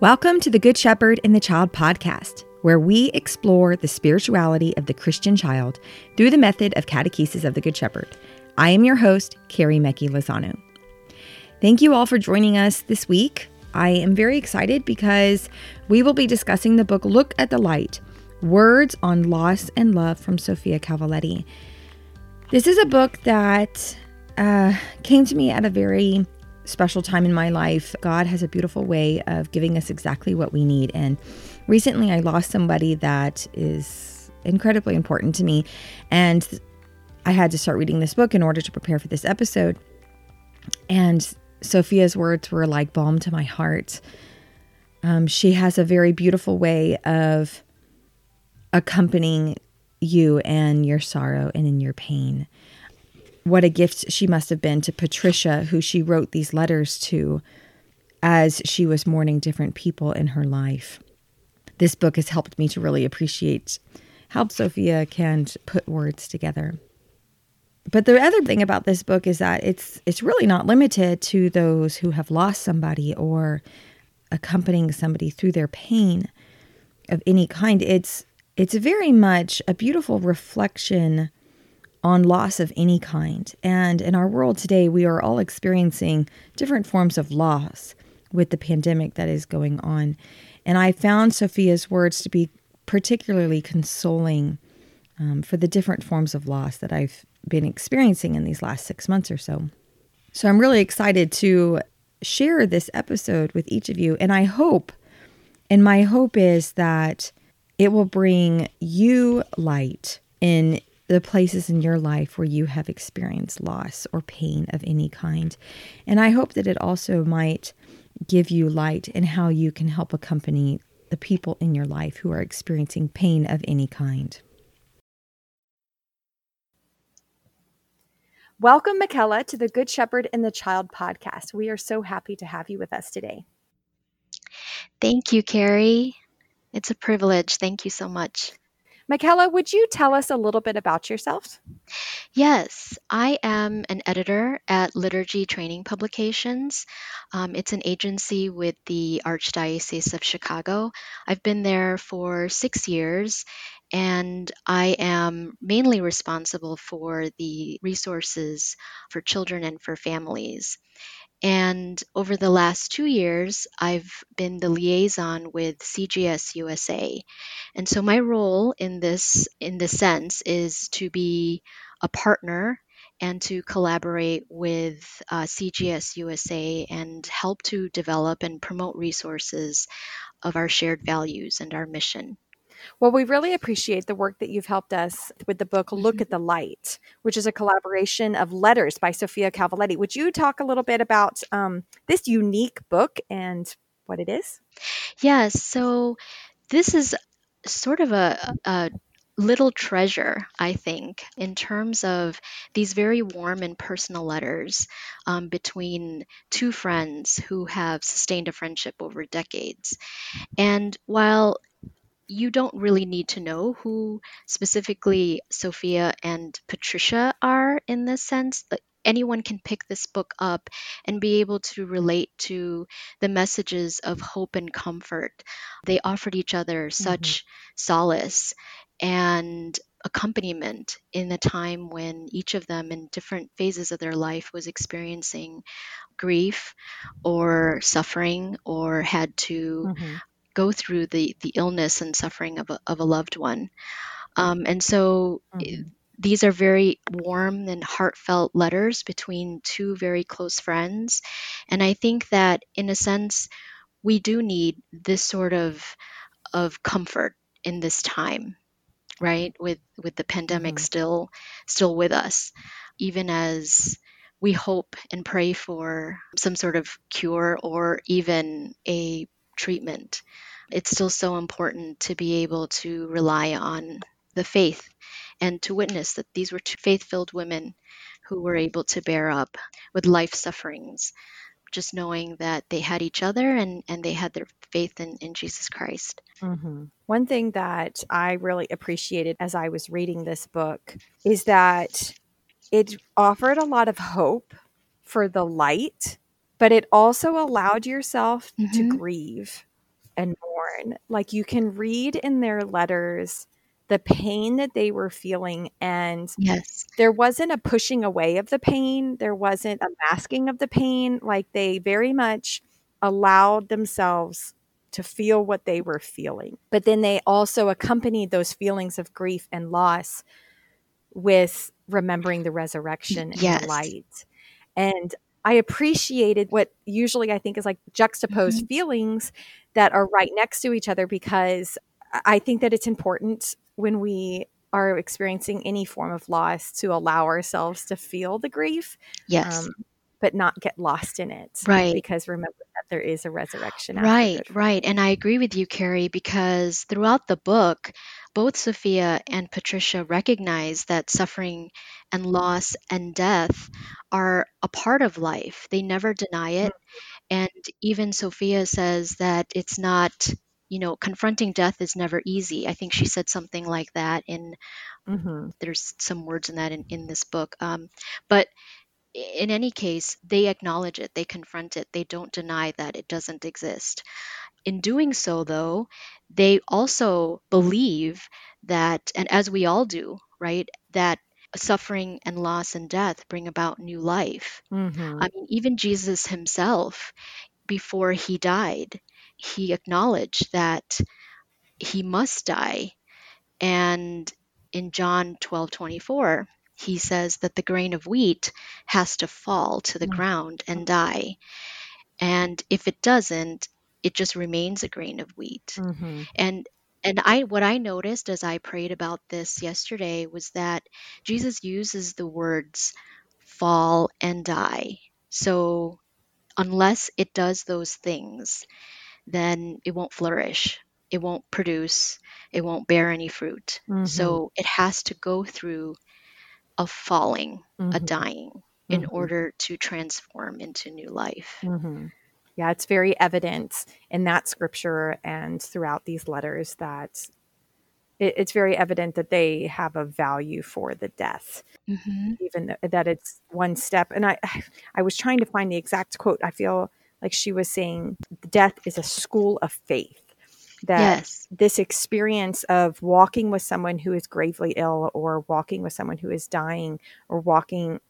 Welcome to the Good Shepherd and the Child podcast, where we explore the spirituality of the Christian child through the method of catechesis of the Good Shepherd. I am your host, Carrie Mecki Lozano. Thank you all for joining us this week. I am very excited because we will be discussing the book Look at the Light Words on Loss and Love from Sofia Cavalletti. This is a book that uh, came to me at a very special time in my life, God has a beautiful way of giving us exactly what we need. And recently I lost somebody that is incredibly important to me. And I had to start reading this book in order to prepare for this episode. And Sofia's words were like balm to my heart. Um, she has a very beautiful way of accompanying you and your sorrow and in your pain what a gift she must have been to Patricia, who she wrote these letters to as she was mourning different people in her life. This book has helped me to really appreciate how Sofia can put words together. But the other thing about this book is that it's it's really not limited to those who have lost somebody or accompanying somebody through their pain of any kind. It's it's very much a beautiful reflection on loss of any kind. And in our world today, we are all experiencing different forms of loss with the pandemic that is going on. And I found Sofia's words to be particularly consoling um, for the different forms of loss that I've been experiencing in these last six months or so. So I'm really excited to share this episode with each of you. And I hope, and my hope is that it will bring you light in the places in your life where you have experienced loss or pain of any kind. And I hope that it also might give you light in how you can help accompany the people in your life who are experiencing pain of any kind. Welcome, Micaela, to the Good Shepherd and the Child podcast. We are so happy to have you with us today. Thank you, Carrie. It's a privilege. Thank you so much. Micaela, would you tell us a little bit about yourself? Yes, I am an editor at Liturgy Training Publications. Um, it's an agency with the Archdiocese of Chicago. I've been there for six years, and I am mainly responsible for the resources for children and for families. And over the last two years, I've been the liaison with CGS USA. And so my role in this, in this sense, is to be a partner and to collaborate with uh, CGS USA and help to develop and promote resources of our shared values and our mission. Well, we really appreciate the work that you've helped us with the book Look mm-hmm. at the Light, which is a collaboration of letters by Sofia Cavalletti. Would you talk a little bit about um, this unique book and what it is? Yes. So, this is sort of a, a little treasure, I think, in terms of these very warm and personal letters um, between two friends who have sustained a friendship over decades. And while you don't really need to know who specifically Sofia and Patricia are in this sense. Anyone can pick this book up and be able to relate to the messages of hope and comfort. They offered each other such mm-hmm. solace and accompaniment in a time when each of them in different phases of their life was experiencing grief or suffering or had to mm-hmm go through the the illness and suffering of a, of a loved one. Um, and so mm-hmm. these are very warm and heartfelt letters between two very close friends. And I think that in a sense, we do need this sort of of comfort in this time, right? With with the pandemic mm-hmm. still still with us, even as we hope and pray for some sort of cure or even a treatment it's still so important to be able to rely on the faith and to witness that these were two faith filled women who were able to bear up with life sufferings, just knowing that they had each other and, and they had their faith in, in Jesus Christ. Mm-hmm. One thing that I really appreciated as I was reading this book is that it offered a lot of hope for the light, but it also allowed yourself mm-hmm. to grieve and mourn. Like you can read in their letters the pain that they were feeling and yes there wasn't a pushing away of the pain there wasn't a masking of the pain like they very much allowed themselves to feel what they were feeling but then they also accompanied those feelings of grief and loss with remembering the resurrection and yes. the light and I appreciated what usually I think is like juxtaposed mm-hmm. feelings that are right next to each other because I think that it's important when we are experiencing any form of loss to allow ourselves to feel the grief. Yes. Um, but not get lost in it. Right. Because remember that there is a resurrection. Right, right. And I agree with you, Carrie, because throughout the book, both Sofia and Patricia recognize that suffering and loss and death are a part of life. They never deny it. Mm-hmm. And even Sofia says that it's not you know, confronting death is never easy. I think she said something like that in, mm-hmm. there's some words in that in, in this book. Um, but in any case, they acknowledge it, they confront it, they don't deny that it doesn't exist. In doing so, though, they also believe that, and as we all do, right, that suffering and loss and death bring about new life. Mm-hmm. I mean, even Jesus himself, before he died, he acknowledged that he must die. And in John 12 24, he says that the grain of wheat has to fall to the mm-hmm. ground and die. And if it doesn't, it just remains a grain of wheat. Mm-hmm. And and I what I noticed as I prayed about this yesterday was that Jesus uses the words fall and die. So unless it does those things, then it won't flourish. It won't produce. It won't bear any fruit. Mm-hmm. So it has to go through a falling, mm-hmm. a dying, in mm-hmm. order to transform into new life. Yeah, it's very evident in that scripture and throughout these letters that it, it's very evident that they have a value for the death, mm-hmm. even that it's one step. And I, I was trying to find the exact quote. I feel like she was saying death is a school of faith that yes. this experience of walking with someone who is gravely ill or walking with someone who is dying or walking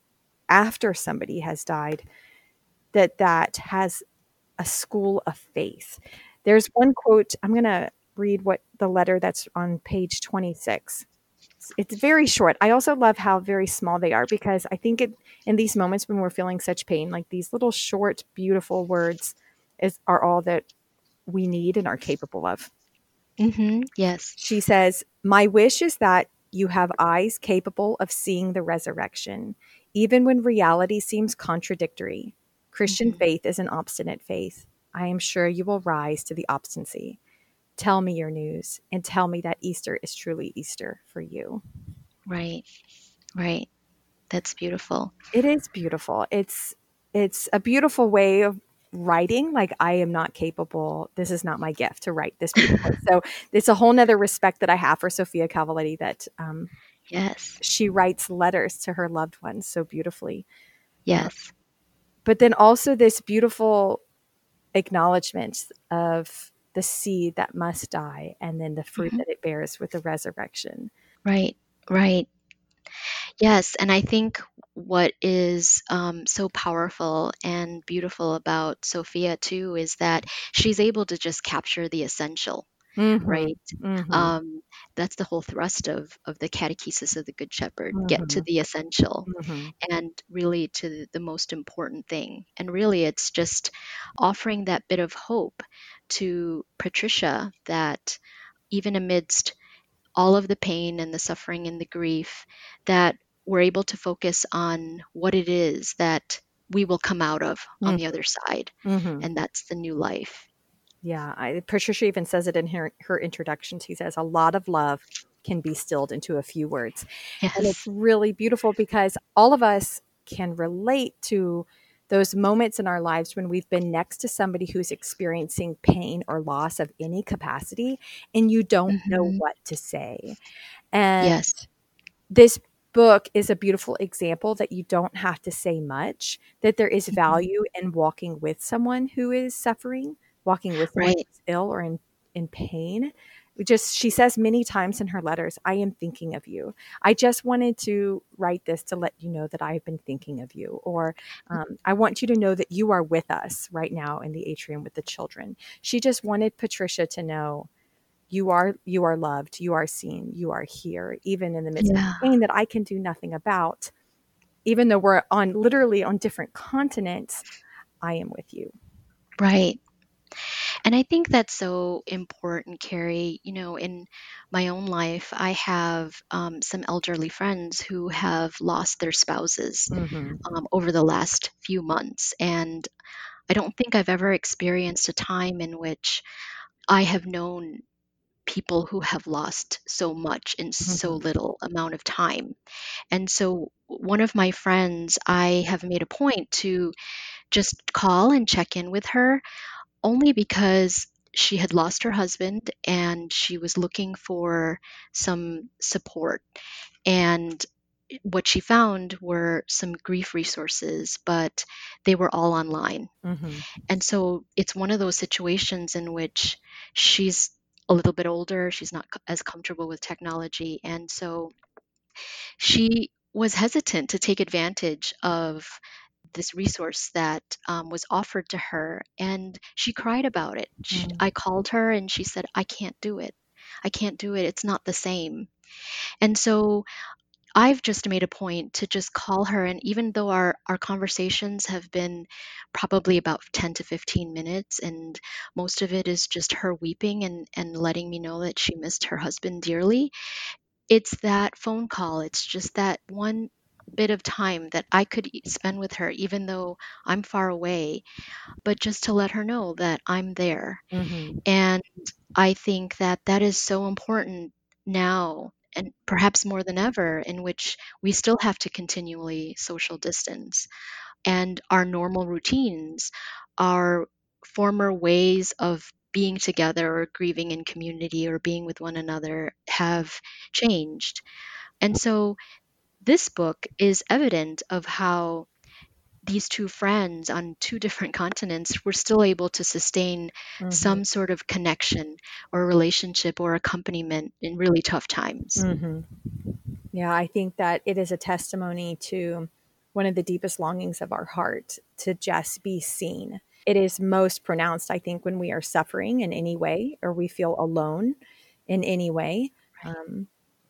after somebody has died that that has a school of faith there's one quote i'm going to read what the letter that's on page 26 it's very short. I also love how very small they are because I think it in these moments when we're feeling such pain, like these little short, beautiful words is are all that we need and are capable of. Mm-hmm. Yes. She says, My wish is that you have eyes capable of seeing the resurrection, even when reality seems contradictory. Christian mm-hmm. faith is an obstinate faith. I am sure you will rise to the obstinacy tell me your news and tell me that Easter is truly Easter for you. Right. Right. That's beautiful. It is beautiful. It's it's a beautiful way of writing like i am not capable this is not my gift to write this so it's a whole nother respect that i have for sofia cavalletti that um yes she writes letters to her loved ones so beautifully yes but then also this beautiful acknowledgement of the seed that must die and then the fruit mm-hmm. that it bears with the resurrection. Right, right. Yes, and I think what is um, so powerful and beautiful about Sofia too is that she's able to just capture the essential. Mm-hmm. right? Mm-hmm. Um, that's the whole thrust of of the catechesis of the Good Shepherd: mm-hmm. get to mm-hmm. the essential, mm-hmm. and really to the most important thing. And really, it's just offering that bit of hope to Patricia that even amidst all of the pain and the suffering and the grief, that we're able to focus on what it is that we will come out of on the mm-hmm. other side, mm-hmm. and that's the new life. Yeah, I, Patricia even says it in her her introduction. She says a lot of love can be stilled into a few words, yes. and it's really beautiful because all of us can relate to those moments in our lives when we've been next to somebody who's experiencing pain or loss of any capacity and you don't mm-hmm. know what to say. And yes. this book is a beautiful example that you don't have to say much, that there is mm-hmm. value in walking with someone who is suffering walking with Right. ill or in, in pain. Just she says many times in her letters, I am thinking of you. I just wanted to write this to let you know that I've been thinking of you. Or um, I want you to know that you are with us right now in the atrium with the children. She just wanted Patricia to know you are you are loved, you are seen, you are here, even in the midst Yeah. of pain that I can do nothing about. Even though we're on literally on different continents, I am with you. Right. And I think that's so important, Carrie. You know, in my own life, I have um, some elderly friends who have lost their spouses Mm-hmm. um, over the last few months. And I don't think I've ever experienced a time in which I have known people who have lost so much in so Mhm. little amount of time. And so, one of my friends, I have made a point to just call and check in with her only because she had lost her husband and she was looking for some support. And what she found were some grief resources, but they were all online. Mm-hmm. And so it's one of those situations in which she's a little bit older, she's not as comfortable with technology. And so she was hesitant to take advantage of this resource that um, was offered to her. And she cried about it. She, Mm. I called her and she said, I can't do it. I can't do it. It's not the same. And so I've just made a point to just call her. And even though our, our conversations have been probably about 10 to 15 minutes, and most of it is just her weeping and, and letting me know that she missed her husband dearly, it's that phone call. It's just that one bit of time that I could spend with her, even though I'm far away, but just to let her know that I'm there. Mm-hmm. And I think that that is so important now, and perhaps more than ever, in which we still have to continually social distance. And our normal routines, our former ways of being together or grieving in community or being with one another have changed. And so this book is evident of how these two friends on two different continents were still able to sustain Mm-hmm. some sort of connection or relationship or accompaniment in really tough times. Mm-hmm. Yeah, I think that it is a testimony to one of the deepest longings of our heart to just be seen. It is most pronounced, I think, when we are suffering in any way or we feel alone in any way. Um,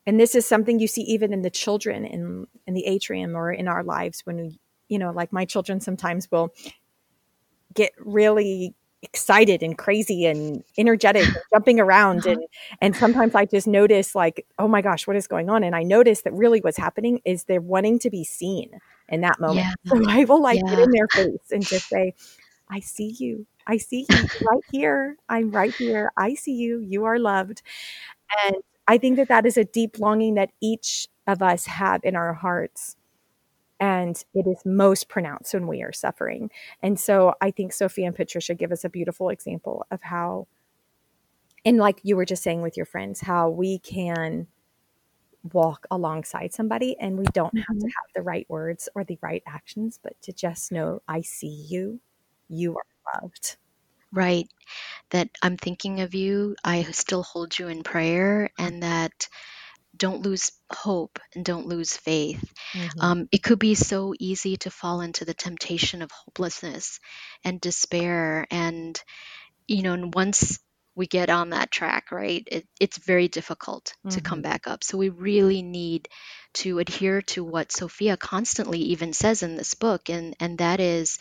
and this is something you see even in the children in in the atrium or in our lives when we, you know, like my children sometimes will get really excited and crazy and energetic and jumping around Uh-huh. and and sometimes I just notice like oh my gosh what is going on? And I notice that really what's happening is they're wanting to be seen in that moment. Yeah. so I will like get in their face and just say I see you. I see you. Right here. I'm right here. I see you. You are loved. And I think that that is a deep longing that each of us have in our hearts and it is most pronounced when we are suffering. And so I think Sophie and Patricia give us a beautiful example of how, and like you were just saying with your friends, how we can walk alongside somebody and we don't have to Mhm. have the right words or the right actions, but to just know, I see you, you are loved. Right. That I'm thinking of you. I still hold you in prayer, and that don't lose hope and don't lose faith. Mhm. Um, it could be so easy to fall into the temptation of hopelessness and despair. And, you know, and once we get on that track, right, it, it's very difficult to come Mhm. back up. So we really need to adhere to what Sofia constantly even says in this book, and, and that is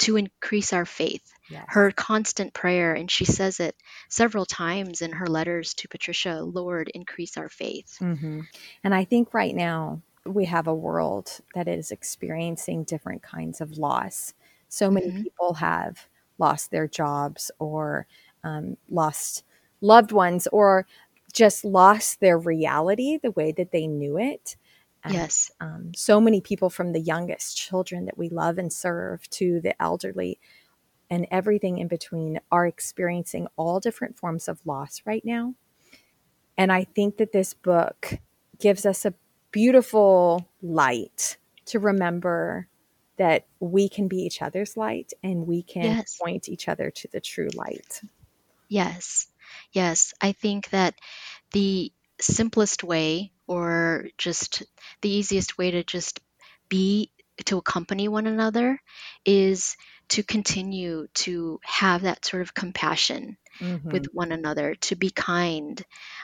to increase our faith Yes. her constant prayer, and she says it several times in her letters to Patricia Lord, increase our faith. hmm And I think right now we have a world that is experiencing different kinds of loss. So many Mhm. people have lost their jobs or um, lost loved ones or just lost their reality the way that they knew it. And Yes. um, so many people from the youngest children that we love and serve to the elderly and everything in between are experiencing all different forms of loss right now. And I think that this book gives us a beautiful light to remember that we can be each other's light and we can Yes. point each other to the true light. Yes. Yes. I think that the simplest way or just the easiest way to just be to accompany one another is to continue to have that sort of compassion Mhm. with one another, to be kind.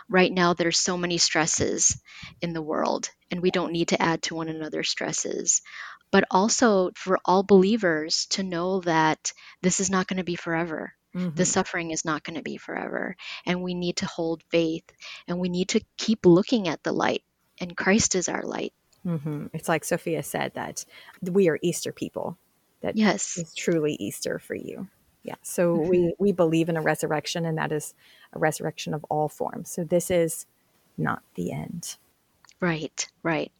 Right now, there's so many stresses in the world, and we don't need to add to one another's stresses. But also for all believers to know that this is not going to be forever. The Mhm. suffering is not going to be forever. And we need to hold faith and we need to keep looking at the light. And Christ is our light. Mhm. It's like Sofia said that we are Easter people. That Yes. is truly Easter for you. Yeah. So Mhm. we we believe in a resurrection, and that is a resurrection of all forms. So this is not the end. Right. Right.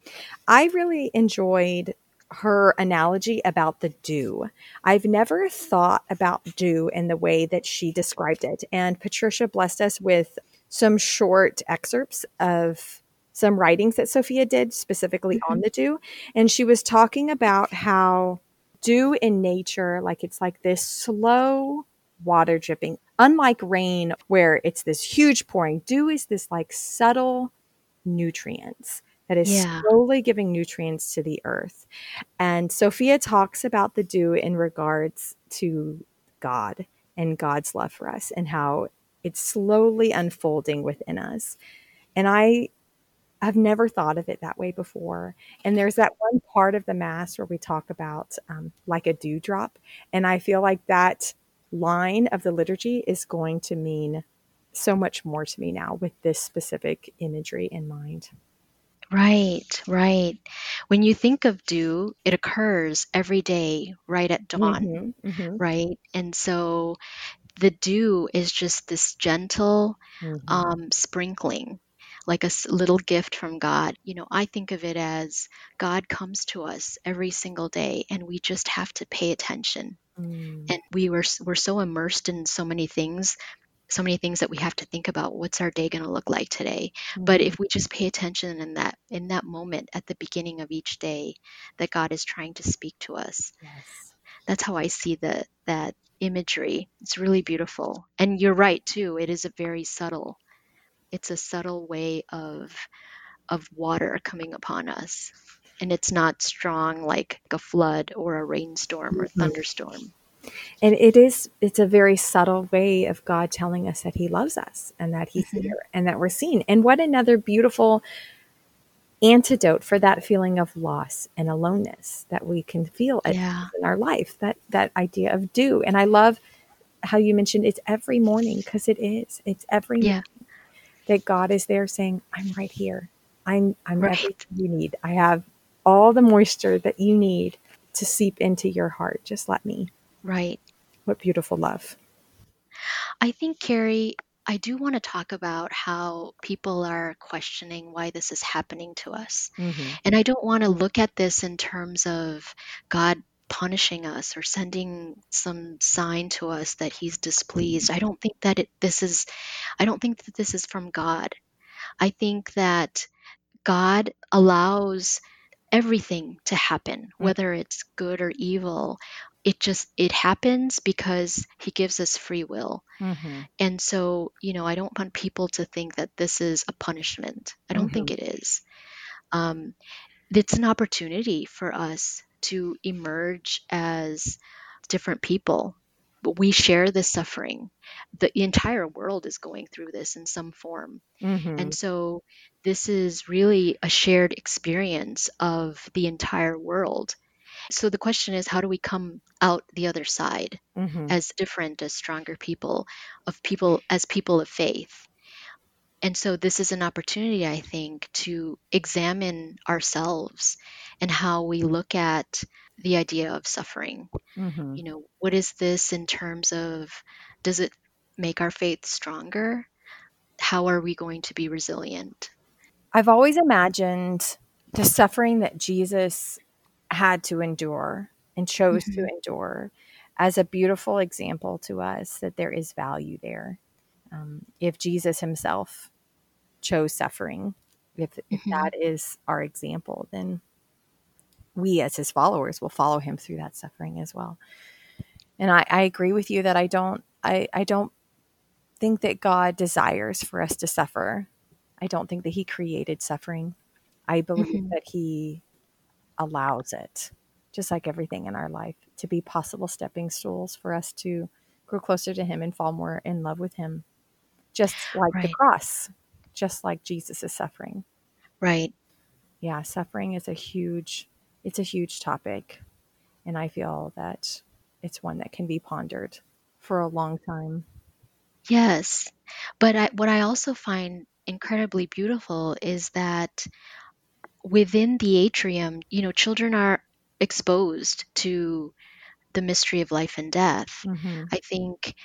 I really enjoyed her analogy about the dew. I've never thought about dew in the way that she described it. And Patricia blessed us with some short excerpts of some writings that Sofia did specifically on mm-hmm. the dew. And she was talking about how dew in nature, like it's like this slow water dripping, unlike rain, where it's this huge pouring, dew is this like subtle nutrients that is Yeah. slowly giving nutrients to the earth. And Sofia talks about the dew in regards to God and God's love for us and how it's slowly unfolding within us. And I have never thought of it that way before. And there's that one part of the Mass where we talk about um, like a dewdrop. And I feel like that line of the liturgy is going to mean so much more to me now with this specific imagery in mind. Right. Right. When you think of dew, it occurs every day right at dawn. Mhm, mhm, Right. And so the dew is just this gentle mhm. um, sprinkling, like a s- little gift from God. You know, I think of it as God comes to us every single day, and we just have to pay attention. Mm, And we were s- we're so immersed in so many things, so many things that we have to think about. What's our day going to look like today? But mhm. if we just pay attention in that in that moment at the beginning of each day, that God is trying to speak to us Yes. that's how I see the that imagery. It's really beautiful. And you're right too. It is a very subtle. It's a subtle way of of water coming upon us. And it's not strong like a flood or a rainstorm or Mhm. thunderstorm. And it is, it's a very subtle way of God telling us that He loves us and that He's Mhm. here and that we're seen. And what another beautiful antidote for that feeling of loss and aloneness that we can feel at Yeah. in our life that that idea of dew and i love how you mentioned it's every morning because it is it's every Yeah. morning that god is there saying i'm right here i'm i'm Right. everything you need i have all the moisture that you need to seep into your heart just let me Right. what beautiful love I think, Carrie, I do want to talk about how people are questioning why this is happening to us. Mhm. And I don't want to look at this in terms of God punishing us or sending some sign to us that he's displeased. I don't think that it, this is I don't think that this is from God. I think that God allows everything to happen, whether it's good or evil. It just it happens because he gives us free will. Mhm. And so, you know, I don't want people to think that this is a punishment. I don't think it is. Um, it's an opportunity for us to emerge as different people. We share this suffering. The entire world is going through this in some form. Mhm. And so, this is really a shared experience of the entire world. So, the question is how do we come out the other side? Mhm. as different as stronger people of people as people of faith and so this is an opportunity i think to examine ourselves and how we look at the idea of suffering Mhm. you know what is this in terms of does it make our faith stronger how are we going to be resilient I've always imagined the suffering that Jesus had to endure and chose to Mhm. endure as a beautiful example to us that there is value there. Um, if Jesus himself chose suffering, if, if Mhm. that is our example, then we as his followers will follow him through that suffering as well. And I, I agree with you that I don't I, I don't think that God desires for us to suffer. I don't think that he created suffering. I believe mm-hmm. that he allows it, just like everything in our life, to be possible stepping stools for us to grow closer to him and fall more in love with him. Just like right. the cross, just like Jesus is suffering. Right. Yeah, suffering is a huge it's a huge topic and I feel that it's one that can be pondered for a long time. Yes. But I, what I also find incredibly beautiful is that within the atrium, you know, children are exposed to the mystery of life and death. Mm-hmm. I think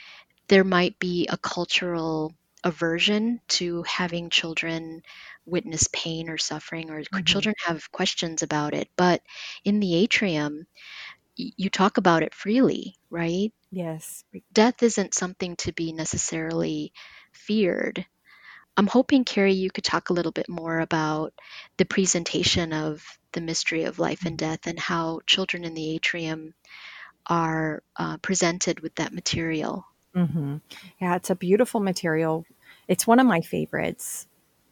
there might be a cultural aversion to having children witness pain or suffering, or mm-hmm. children have questions about it. But in the atrium, you talk about it freely, right? Yes. Death isn't something to be necessarily feared. I'm hoping, Carrie, you could talk a little bit more about the presentation of the mystery of life and death and how children in the atrium are uh, presented with that material. Mm-hmm. Yeah, it's a beautiful material. It's one of my favorites,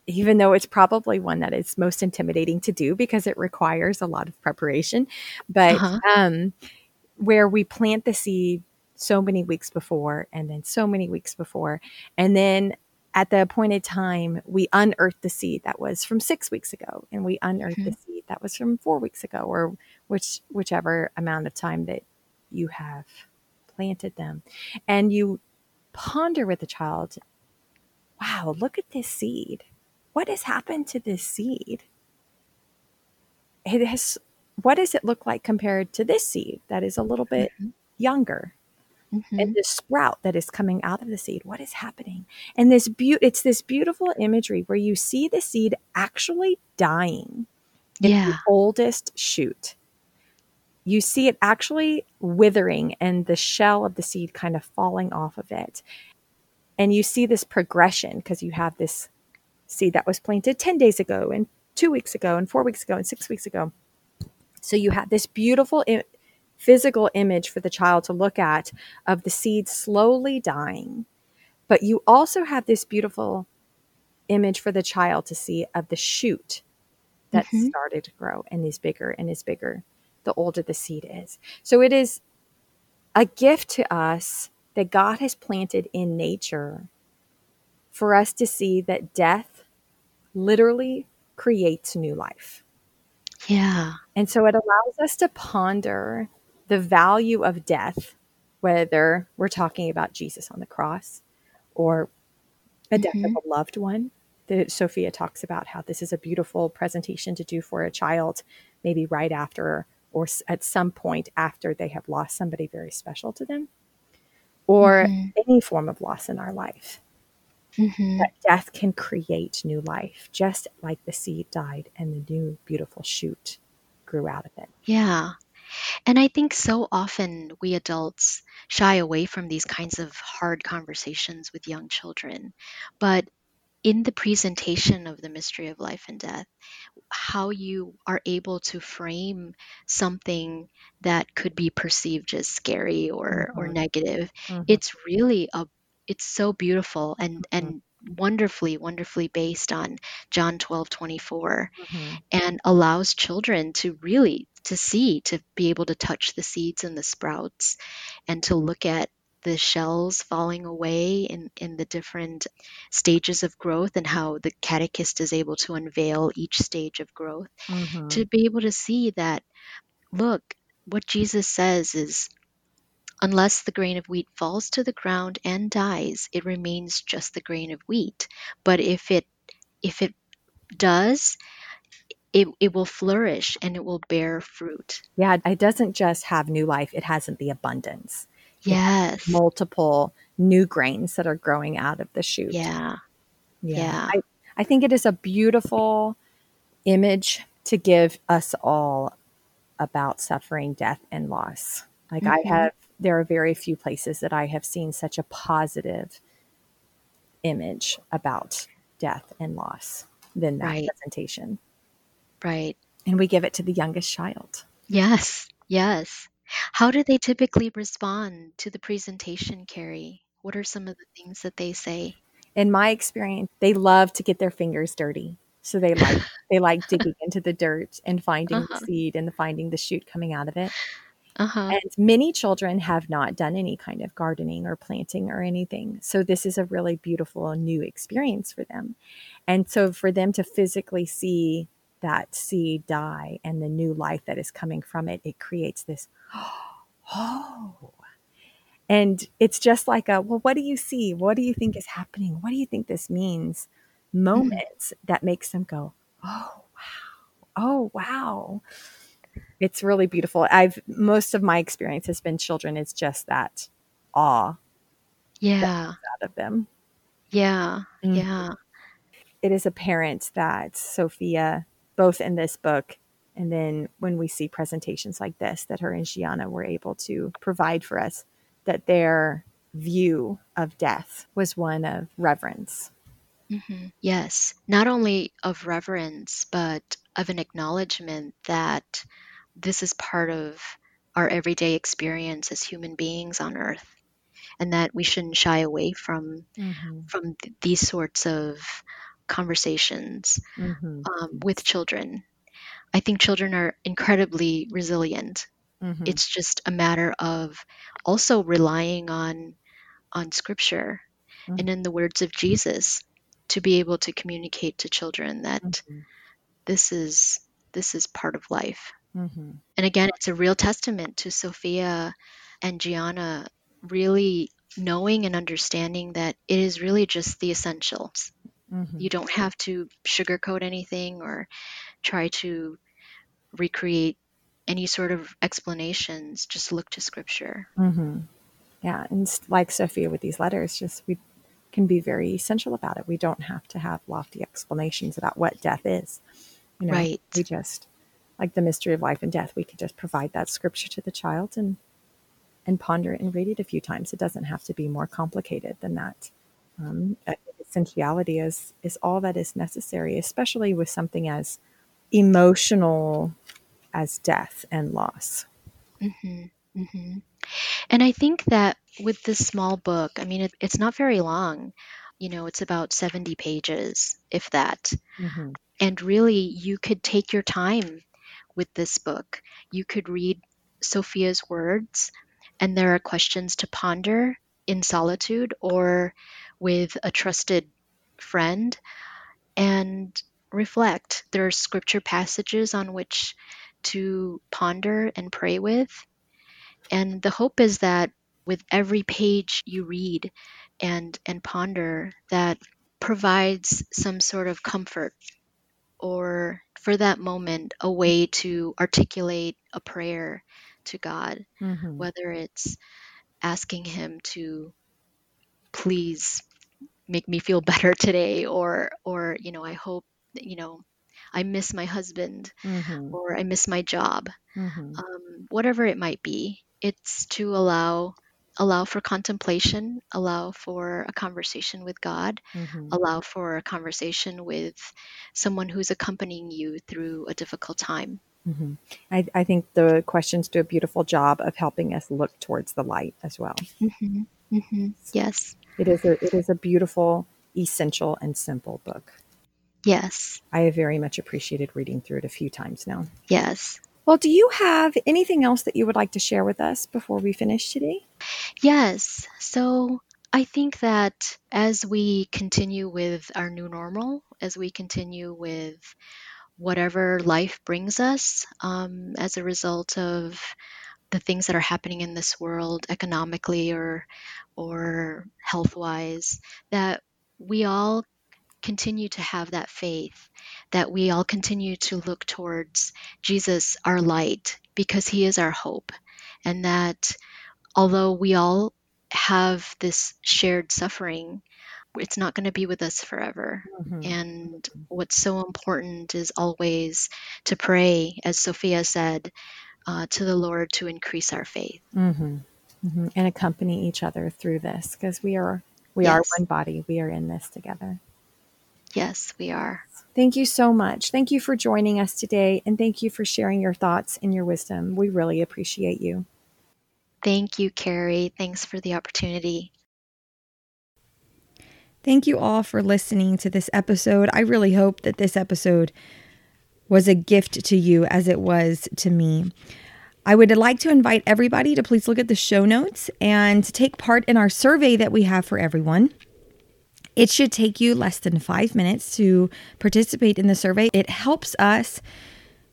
even though it's probably one that is most intimidating to do because it requires a lot of preparation. But uh-huh. um, where we plant the seed so many weeks before, and then so many weeks before, and then at the appointed time, we unearthed the seed that was from six weeks ago, and we unearthed mm-hmm. the seed that was from four weeks ago, or which whichever amount of time that you have planted them, and you ponder with the child. Wow, look at this seed. What has happened to this seed? It has. What does it look like compared to this seed that is a little bit mm-hmm. younger? Mm-hmm. and this sprout that is coming out of the seed. What is happening? And this be- it's this beautiful imagery where you see the seed actually dying in yeah. the oldest shoot. You see it actually withering and the shell of the seed kind of falling off of it. And you see this progression because you have this seed that was planted 10 days ago and two weeks ago and four weeks ago and six weeks ago. So you have this beautiful physical image for the child to look at of the seed slowly dying. But you also have this beautiful image for the child to see of the shoot that mm-hmm. started to grow and is bigger and is bigger the older the seed is. So it is a gift to us that God has planted in nature for us to see that death literally creates new life. Yeah. And so it allows us to ponder the value of death, whether we're talking about Jesus on the cross or a death mm-hmm. of a loved one. That Sofia talks about how this is a beautiful presentation to do for a child, maybe right after or at some point after they have lost somebody very special to them, or mm-hmm. any form of loss in our life. Mm-hmm. That death can create new life, just like the seed died and the new beautiful shoot grew out of it. Yeah. And I think so often we adults shy away from these kinds of hard conversations with young children. But in the presentation of the mystery of life and death, how you are able to frame something that could be perceived as scary or, or mm-hmm. negative, mm-hmm. it's really a it's so beautiful and mm-hmm. and wonderfully wonderfully based on john 12 24 mm-hmm. and allows children to really to see, to be able to touch the seeds and the sprouts, and to look at the shells falling away in, in the different stages of growth and how the catechist is able to unveil each stage of growth. Mm-hmm. To be able to see that, look, what Jesus says is, Unless the grain of wheat falls to the ground and dies, it remains just the grain of wheat. But if it if it does, it, it will flourish and it will bear fruit. Yeah, it doesn't just have new life, it has the abundance. Yes. Multiple new grains that are growing out of the shoot. Yeah. Yeah. yeah. I, I think it is a beautiful image to give us all about suffering, death, and loss. Like mm-hmm. I have, there are very few places that I have seen such a positive image about death and loss than that right. presentation. Right. and we give it to the youngest child. Yes, yes. How do they typically respond to the presentation, Carrie? What are some of the things that they say? In my experience, they love to get their fingers dirty. So they like they like digging into the dirt and finding Uh-huh. the seed and finding the shoot coming out of it. Uh-huh. And many children have not done any kind of gardening or planting or anything. So this is a really beautiful new experience for them. And so for them to physically see that seed die and the new life that is coming from it, it creates this, oh. And it's just like a, well, what do you see? What do you think is happening? What do you think this means? Moments that makes them go, oh, wow. Oh, wow it's really beautiful. I've most of my experience has been children. It's just that awe Yeah. out of them. Yeah. Mhm. Yeah. It is apparent that Sofia, both in this book and then when we see presentations like this, that her and Gianna were able to provide for us, that their view of death was one of reverence. hmm Yes. Not only of reverence, but of an acknowledgement that this is part of our everyday experience as human beings on earth and that we shouldn't shy away from from th- these sorts of conversations Mhm. um, with children. I think children are incredibly resilient. Mhm. It's just a matter of also relying on on scripture Mhm. and in the words of Jesus to be able to communicate to children that Mhm. this is this is part of life. Mhm. And again, it's a real testament to Sofia and Gianna really knowing and understanding that it is really just the essentials. Mhm. You don't have to sugarcoat anything or try to recreate any sort of explanations. Just look to scripture. hmm Yeah, and like Sofia with these letters, just we can be very essential about it. We don't have to have lofty explanations about what death is. You know, Right. we just like the mystery of life and death. We could just provide that scripture to the child and and ponder it and read it a few times. It doesn't have to be more complicated than that. Um, essentiality is is all that is necessary, especially with something as emotional as death and loss. hmm hmm And I think that with this small book, I mean, it, it's not very long. You know, it's about 70 pages, if that. Mm-hmm. And really, you could take your time with this book. You could read Sofia's words, and there are questions to ponder in solitude or with a trusted friend and reflect. There are scripture passages on which to ponder and pray with. And the hope is that with every page you read and, and ponder, that provides some sort of comfort or for that moment a way to articulate a prayer to God, Mm-hmm. whether it's asking Him to please make me feel better today or or you know I hope you know I miss my husband Mm-hmm. or I miss my job Mm-hmm. um, whatever it might be it's to allow allow for contemplation allow for a conversation with God Mm-hmm. allow for a conversation with someone who's accompanying you through a difficult time hmm I, I think the questions do a beautiful job of helping us look towards the light as well. hmm hmm yes It is a it is a beautiful, essential, and simple book. yes I have very much appreciated reading through it a few times now. yes Well, do you have anything else that you would like to share with us before we finish today? Yes. So I think that as we continue with our new normal, as we continue with whatever life brings us um, as a result of the things that are happening in this world economically or or health wise that we all continue to have that faith that we all continue to look towards Jesus our light because he is our hope. And that although we all have this shared suffering it's not going to be with us forever Mm-hmm. and what's so important is always to pray, as Sofia said, uh, to the Lord to increase our faith. Mm-hmm. hmm And accompany each other through this because we are we are one body. We are in this together. Yes, we are. Thank you so much. Thank you for joining us today, and thank you for sharing your thoughts and your wisdom. We really appreciate you. Thank you, Carrie. Thanks for the opportunity. Thank you all for listening to this episode. I really hope that this episode was a gift to you as it was to me. I would like to invite everybody to please look at the show notes and take part in our survey that we have for everyone. It should take you less than five minutes to participate in the survey. It helps us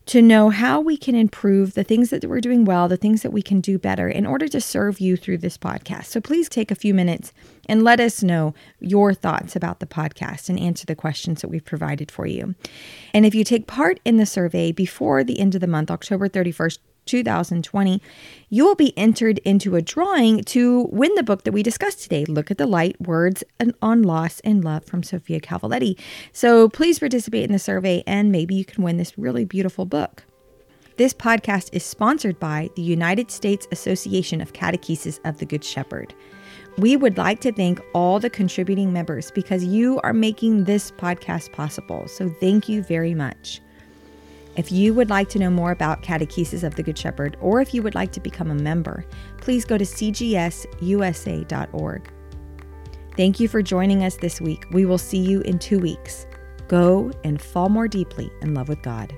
to know how we can improve the things that we're doing well, the things that we can do better in order to serve you through this podcast. So please take a few minutes and let us know your thoughts about the podcast and answer the questions that we've provided for you. And if you take part in the survey before the end of the month, October 31st, 2020, you will be entered into a drawing to win the book that we discussed today, Look at the Light Words on Loss and Love from Sofia Cavalletti. So please participate in the survey and maybe you can win this really beautiful book. This podcast is sponsored by the United States Association of Catechesis of the Good Shepherd. We would like to thank all the contributing members because you are making this podcast possible. So thank you very much. If you would like to know more about Catechesis of the Good Shepherd, or if you would like to become a member, please go to cgsusa.org. Thank you for joining us this week. We will see you in two weeks. Go and fall more deeply in love with God.